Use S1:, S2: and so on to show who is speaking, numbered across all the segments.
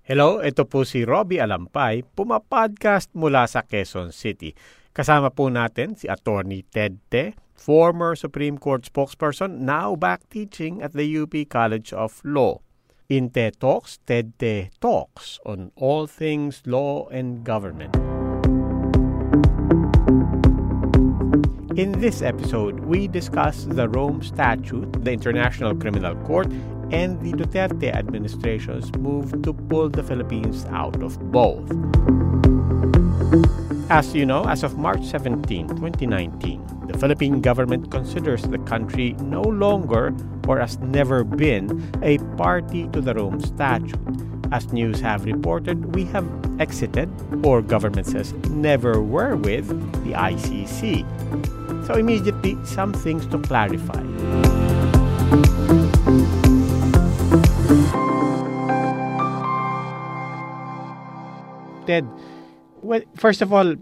S1: Hello, ito po si Robbie Alampay, pumapodcast mula sa Quezon City. Kasama po natin si Attorney Ted Te, former Supreme Court spokesperson, now back teaching at the UP College of Law. In Te Talks, Ted Te talks on all things law and government. In this episode, we discuss the Rome Statute, the International Criminal Court, and the Duterte administration's move to pull the Philippines out of both. As you know, as of March 17, 2019, the Philippine government considers the country no longer or has never been a party to the Rome Statute. As news have reported, we have exited, or government says never were with, the ICC. So immediately, some things to clarify. Ted, well, first of all,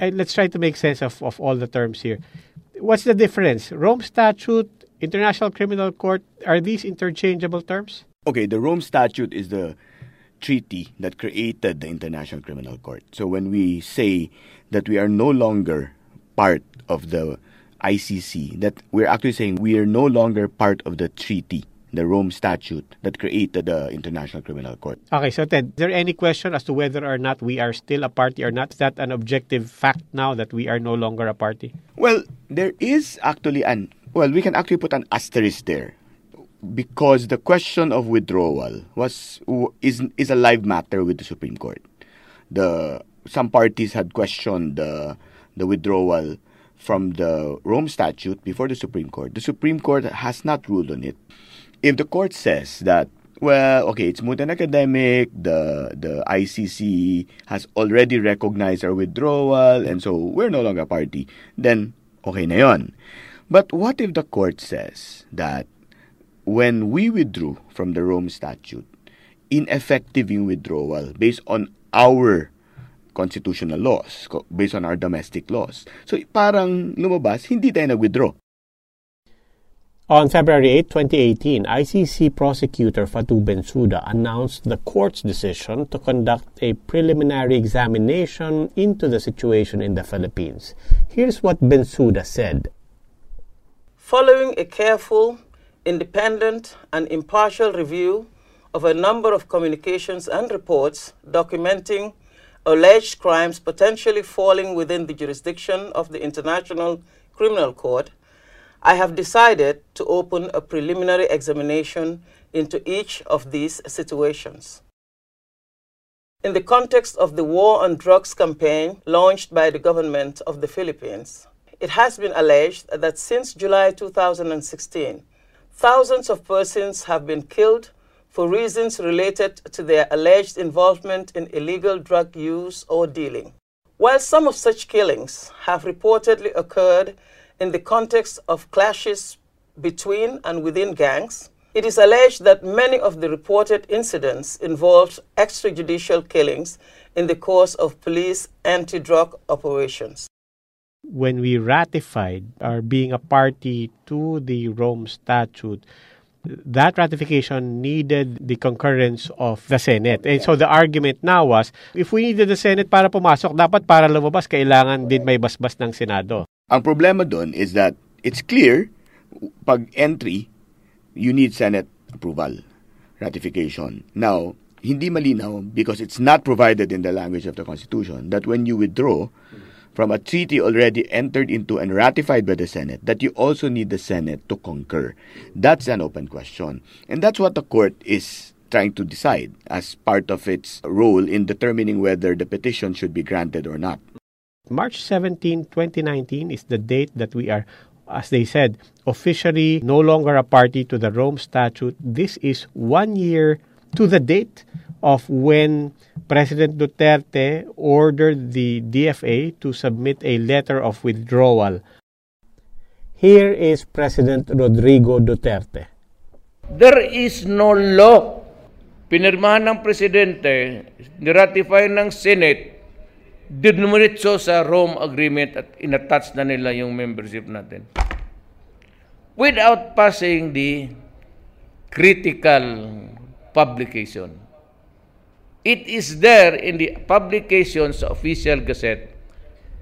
S1: let's try to make sense of, of all the terms here. What's the difference? Rome Statute, International Criminal Court, are these interchangeable terms?
S2: Okay, the Rome Statute is the treaty that created the International Criminal Court. So when we say that we are no longer part of the ICC, that we're actually saying we are no longer part of the treaty the Rome Statute that created the International Criminal Court.
S1: Okay, so Ted, is there any question as to whether or not we are still a party or not? Is that an objective fact now that we are no longer a party?
S2: Well, there is actually an well, we can actually put an asterisk there because the question of withdrawal was is is a live matter with the Supreme Court. The some parties had questioned the the withdrawal from the Rome Statute before the Supreme Court. The Supreme Court has not ruled on it if the court says that well, okay, it's moot and academic, the the ICC has already recognized our withdrawal and so we're no longer a party, then okay na yon. But what if the court says that when we withdrew from the Rome Statute, ineffective yung withdrawal based on our constitutional laws, based on our domestic laws. So parang lumabas, hindi tayo nag-withdraw.
S1: On February 8, 2018, ICC prosecutor Fatou Bensouda announced the court's decision to conduct a preliminary examination into the situation in the Philippines. Here's what Bensouda said.
S3: Following a careful, independent, and impartial review of a number of communications and reports documenting alleged crimes potentially falling within the jurisdiction of the International Criminal Court, I have decided to open a preliminary examination into each of these situations. In the context of the war on drugs campaign launched by the government of the Philippines, it has been alleged that since July 2016, thousands of persons have been killed for reasons related to their alleged involvement in illegal drug use or dealing. While some of such killings have reportedly occurred in the context of clashes between and within gangs, it is alleged that many of the reported incidents involved extrajudicial killings in the course of police anti drug operations.
S1: When we ratified our being a party to the Rome Statute, that ratification needed the concurrence of the Senate. And so the argument now was, if we needed the Senate para pumasok, dapat para lumabas, kailangan din may basbas ng Senado.
S2: Ang problema doon is that it's clear, pag entry, you need Senate approval, ratification. Now, hindi malinaw because it's not provided in the language of the Constitution that when you withdraw from a treaty already entered into and ratified by the Senate, that you also need the Senate to concur. That's an open question. And that's what the court is trying to decide as part of its role in determining whether the petition should be granted or not.
S1: March 17, 2019 is the date that we are as they said, officially no longer a party to the Rome Statute. This is one year to the date of when President Duterte ordered the DFA to submit a letter of withdrawal. Here is President Rodrigo Duterte.
S4: There is no law. Pinirmahan ng Presidente, niratify ng Senate, dinumiritso sa Rome Agreement at inattach na nila yung membership natin. Without passing the critical publication. It is there in the publications official gazette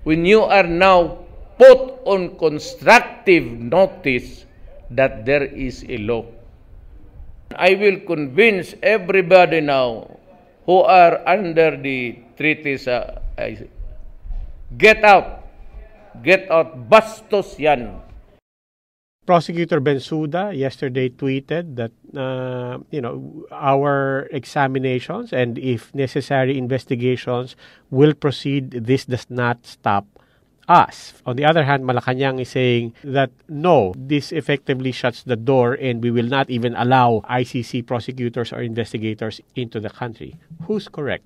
S4: when you are now put on constructive notice that there is a law. I will convince everybody now who are under the treaties, uh, get out. Get out. Bastos yan.
S1: Prosecutor Bensuda yesterday tweeted that uh, you know our examinations and if necessary investigations will proceed. This does not stop us. On the other hand, Malacanang is saying that no, this effectively shuts the door and we will not even allow ICC prosecutors or investigators into the country. Who's correct?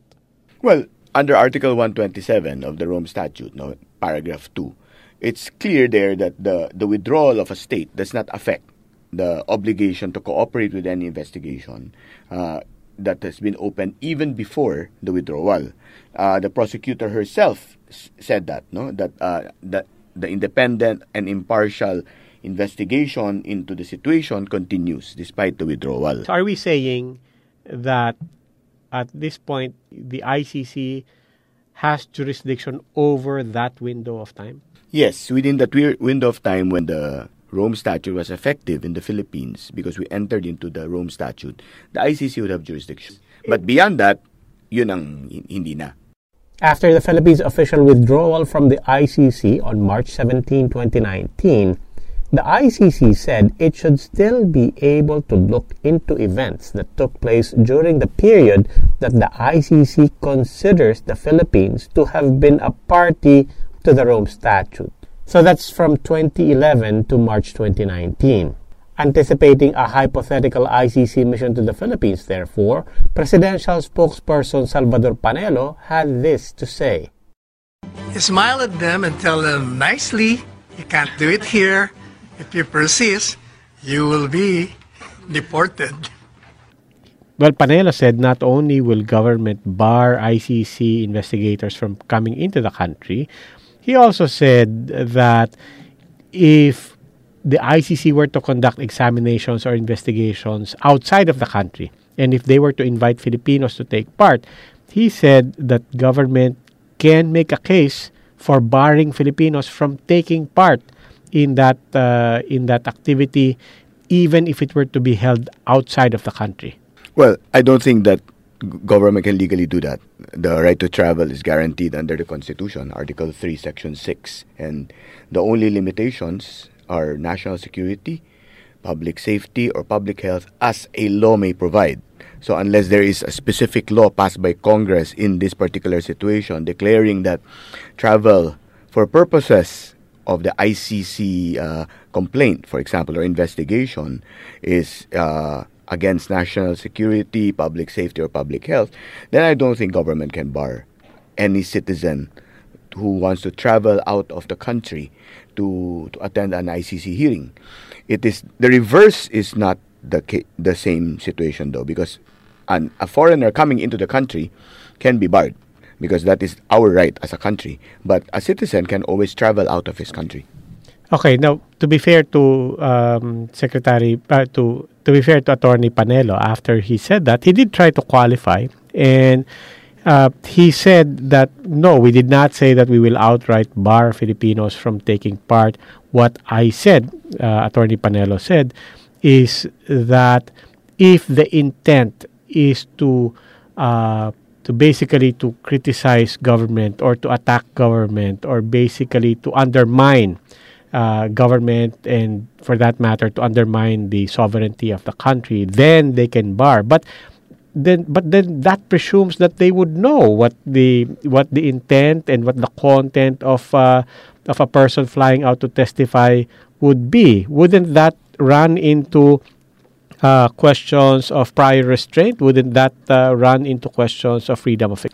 S2: Well, under Article 127 of the Rome Statute, no, paragraph 2, it's clear there that the, the withdrawal of a state does not affect the obligation to cooperate with any investigation uh, that has been opened even before the withdrawal. Uh, the prosecutor herself s- said that, no, that uh, that the independent and impartial investigation into the situation continues despite the withdrawal.
S1: So are we saying that at this point the ICC has jurisdiction over that window of time?
S2: Yes, within that window of time when the Rome Statute was effective in the Philippines, because we entered into the Rome Statute, the ICC would have jurisdiction. But beyond that, yun ang hin- hindi na.
S5: After the Philippines' official withdrawal from the ICC on March 17, 2019, the ICC said it should still be able to look into events that took place during the period that the ICC considers the Philippines to have been a party to the Rome Statute. So that's from 2011 to March 2019. Anticipating a hypothetical ICC mission to the Philippines, therefore, presidential spokesperson Salvador Panelo had this to say.
S6: You smile at them and tell them nicely, you can't do it here. If you persist, you will be deported.
S1: Well, Panelo said not only will government bar ICC investigators from coming into the country, he also said that if the ICC were to conduct examinations or investigations outside of the country, and if they were to invite Filipinos to take part, he said that government can make a case for barring Filipinos from taking part in that uh, in that activity, even if it were to be held outside of the country.
S2: Well, I don't think that government can legally do that. The right to travel is guaranteed under the Constitution, Article 3, Section 6. And the only limitations are national security, public safety, or public health as a law may provide. So, unless there is a specific law passed by Congress in this particular situation declaring that travel for purposes of the ICC uh, complaint, for example, or investigation, is uh, against national security, public safety, or public health, then I don't think government can bar any citizen who wants to travel out of the country to, to attend an ICC hearing. It is the reverse is not the ca- the same situation though because an, a foreigner coming into the country can be barred because that is our right as a country. But a citizen can always travel out of his country.
S1: Okay, now to be fair to um, Secretary uh, to to be fair to Attorney Panelo, after he said that he did try to qualify, and uh, he said that no, we did not say that we will outright bar Filipinos from taking part. What I said, uh, Attorney Panelo said, is that if the intent is to uh, to basically to criticize government or to attack government or basically to undermine uh, government and for that matter to undermine the sovereignty of the country then they can bar but then but then that presumes that they would know what the what the intent and what the content of uh, of a person flying out to testify would be. Wouldn't that run into uh, questions of prior restraint? Wouldn't that uh, run into questions of freedom of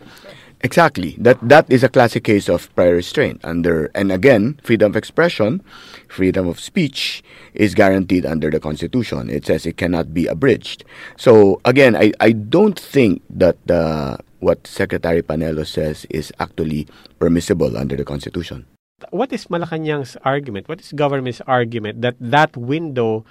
S2: Exactly. That that is a classic case of prior restraint under and again, freedom of expression, freedom of speech is guaranteed under the constitution. It says it cannot be abridged. So again, I, I don't think that the what Secretary Panelo says is actually permissible under the constitution.
S1: What is Malacanang's argument? What is government's argument that that window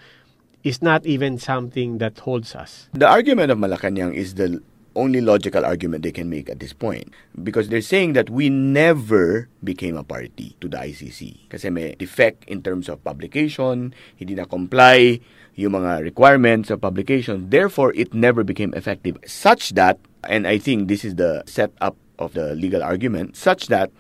S1: is not even something that holds us?
S2: The argument of Malacanang is the only logical argument they can make at this point because they're saying that we never became a party to the ICC kasi may defect in terms of publication, hindi na comply yung mga requirements of publication. Therefore, it never became effective such that, and I think this is the setup of the legal argument, such that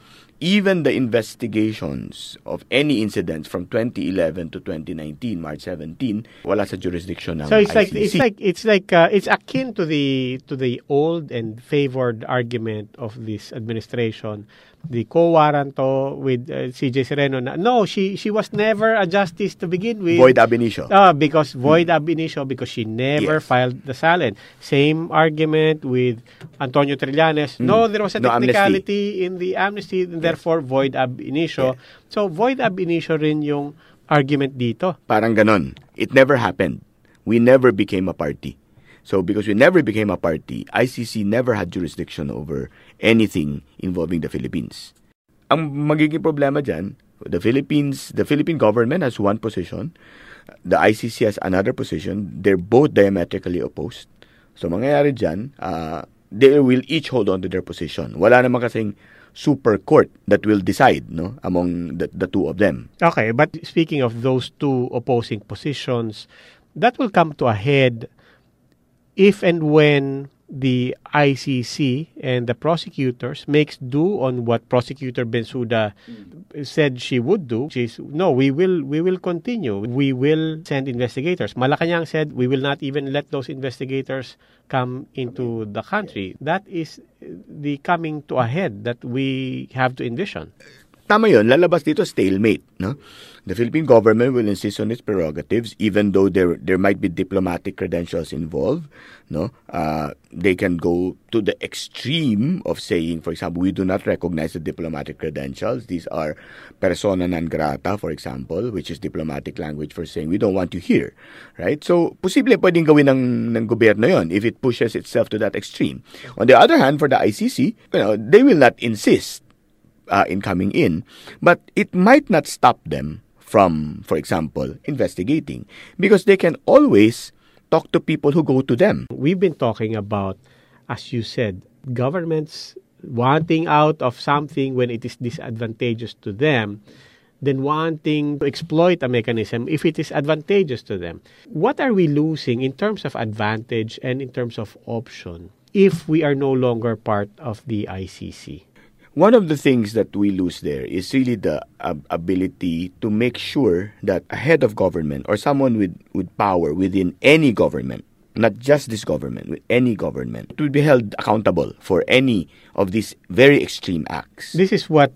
S2: even the investigations of any incidents from 2011 to 2019, March 17, wala sa jurisdiction ng
S1: So it's
S2: ICC.
S1: like it's like it's like uh, it's akin to the to the old and favored argument of this administration the co-warranto with uh, CJ Sereno na no she she was never a justice to begin with
S2: void ab initio.
S1: Ah, because void ab initio because she never
S2: Yes.
S1: filed the salin. Same argument with Antonio Trillanes. No, there was a
S2: No amnesty.
S1: technicality in the amnesty, and therefore void ab initio. So void ab initio rin yung argument dito.
S2: Parang ganon. It never happened. We never became a party. So because we never became a party, ICC never had jurisdiction over anything involving the Philippines. Ang magiging problema dyan, the Philippines, the Philippine government has one position, the ICC has another position. They're both diametrically opposed. So mangyayari dyan, uh, they will each hold on to their position. Wala naman kasing super court that will decide no among the, the two of them.
S1: Okay, but speaking of those two opposing positions, that will come to a head if and when the ICC and the prosecutors makes do on what prosecutor Bensouda said she would do. She's no, we will we will continue. We will send investigators. Malacanang said we will not even let those investigators come into the country. That is the coming to a head that we have to envision.
S2: Tama yun, lalabas dito stalemate, no? The Philippine government will insist on its prerogatives even though there there might be diplomatic credentials involved, no? Uh, they can go to the extreme of saying, for example, we do not recognize the diplomatic credentials. These are persona non grata, for example, which is diplomatic language for saying we don't want you here, right? So, posible pwedeng gawin ng, ng gobyerno yon if it pushes itself to that extreme. On the other hand, for the ICC, you know, they will not insist uh, in coming in, but it might not stop them from, for example, investigating because they can always talk to people who go to them.
S1: We've been talking about, as you said, governments wanting out of something when it is disadvantageous to them, then wanting to exploit a mechanism if it is advantageous to them. What are we losing in terms of advantage and in terms of option if we are no longer part of the ICC?
S2: One of the things that we lose there is really the uh, ability to make sure that a head of government or someone with, with power within any government, not just this government, with any government, to be held accountable for any of these very extreme acts.
S1: This is what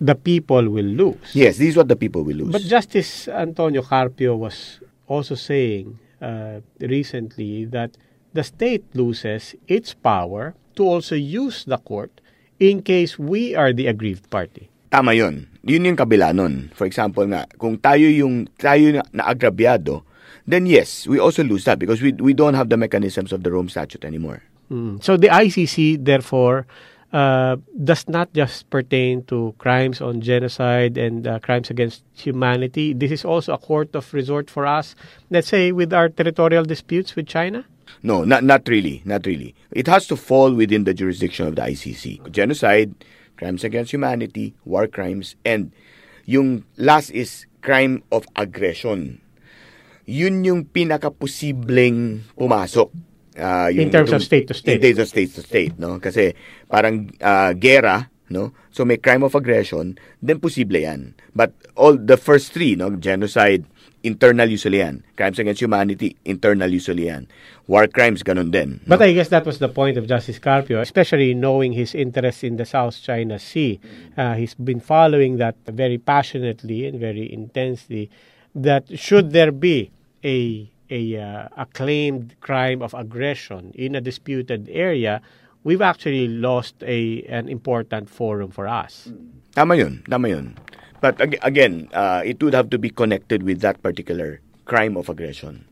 S1: the people will lose.
S2: yes, this is what the people will lose.
S1: But Justice Antonio Carpio was also saying uh, recently that the state loses its power to also use the court in case we are the aggrieved party.
S2: Tama yun. Yun yung kabila nun. For example nga, kung tayo yung tayo na, na agrabyado, then yes, we also lose that because we we don't have the mechanisms of the Rome Statute anymore.
S1: Mm. So the ICC, therefore, uh, does not just pertain to crimes on genocide and uh, crimes against humanity. This is also a court of resort for us, let's say, with our territorial disputes with China.
S2: No, not not really, not really. It has to fall within the jurisdiction of the ICC. Genocide, crimes against humanity, war crimes, and yung last is crime of aggression. Yun yung pinaka-posibleng pumasok.
S1: In
S2: yung
S1: terms of
S2: itong-
S1: state to state.
S2: In terms of state to state, no? Kasi parang ah, gera, no? So may crime of aggression, then posible yan. But all the first three, no? Genocide, internal usually yan. Crimes against humanity, internal usually yan. War crimes, ganun din.
S1: But I guess that was the point of Justice Carpio, especially knowing his interest in the South China Sea. Uh, he's been following that very passionately and very intensely. that should there be a a uh, acclaimed crime of aggression in a disputed area, we've actually lost a an important forum for us.
S2: Tama yun, tama yun. But ag- again, uh, it would have to be connected with that particular crime of aggression.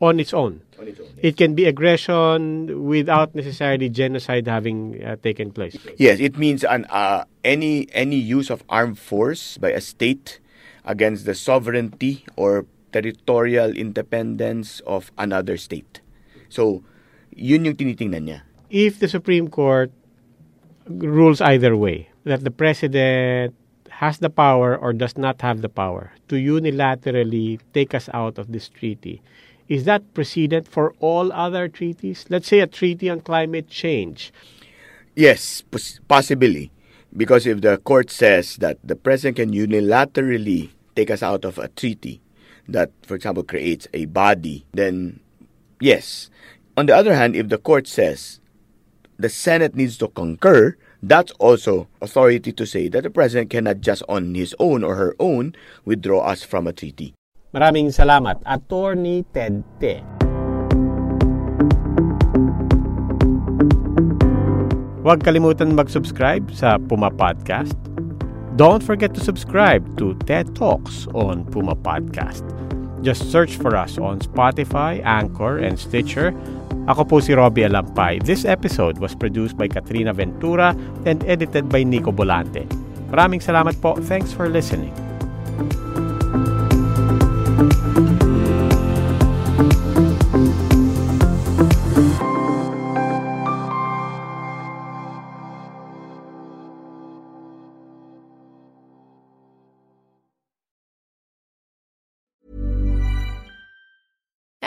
S1: on its own. on its own, It can be aggression without necessarily genocide having uh, taken place.
S2: Yes, it means an uh, any any use of armed force by a state against the sovereignty or territorial independence of another state. So, yun yung tinitingnan niya.
S1: If the Supreme Court rules either way, that the president has the power or does not have the power to unilaterally take us out of this treaty, is that precedent for all other treaties? Let's say a treaty on climate change.
S2: Yes, possibly. Because if the court says that the president can unilaterally take us out of a treaty that, for example, creates a body, then yes. On the other hand, if the court says the Senate needs to concur, that's also authority to say that the president cannot just on his own or her own withdraw us from a treaty.
S5: Maraming salamat, Attorney Ted Te.
S1: Huwag kalimutan mag-subscribe sa Puma Podcast. Don't forget to subscribe to TED Talks on Puma Podcast. Just search for us on Spotify, Anchor, and Stitcher. Ako po si Robbie Alampay. This episode was produced by Katrina Ventura and edited by Nico Bolante. Maraming salamat po. Thanks for listening.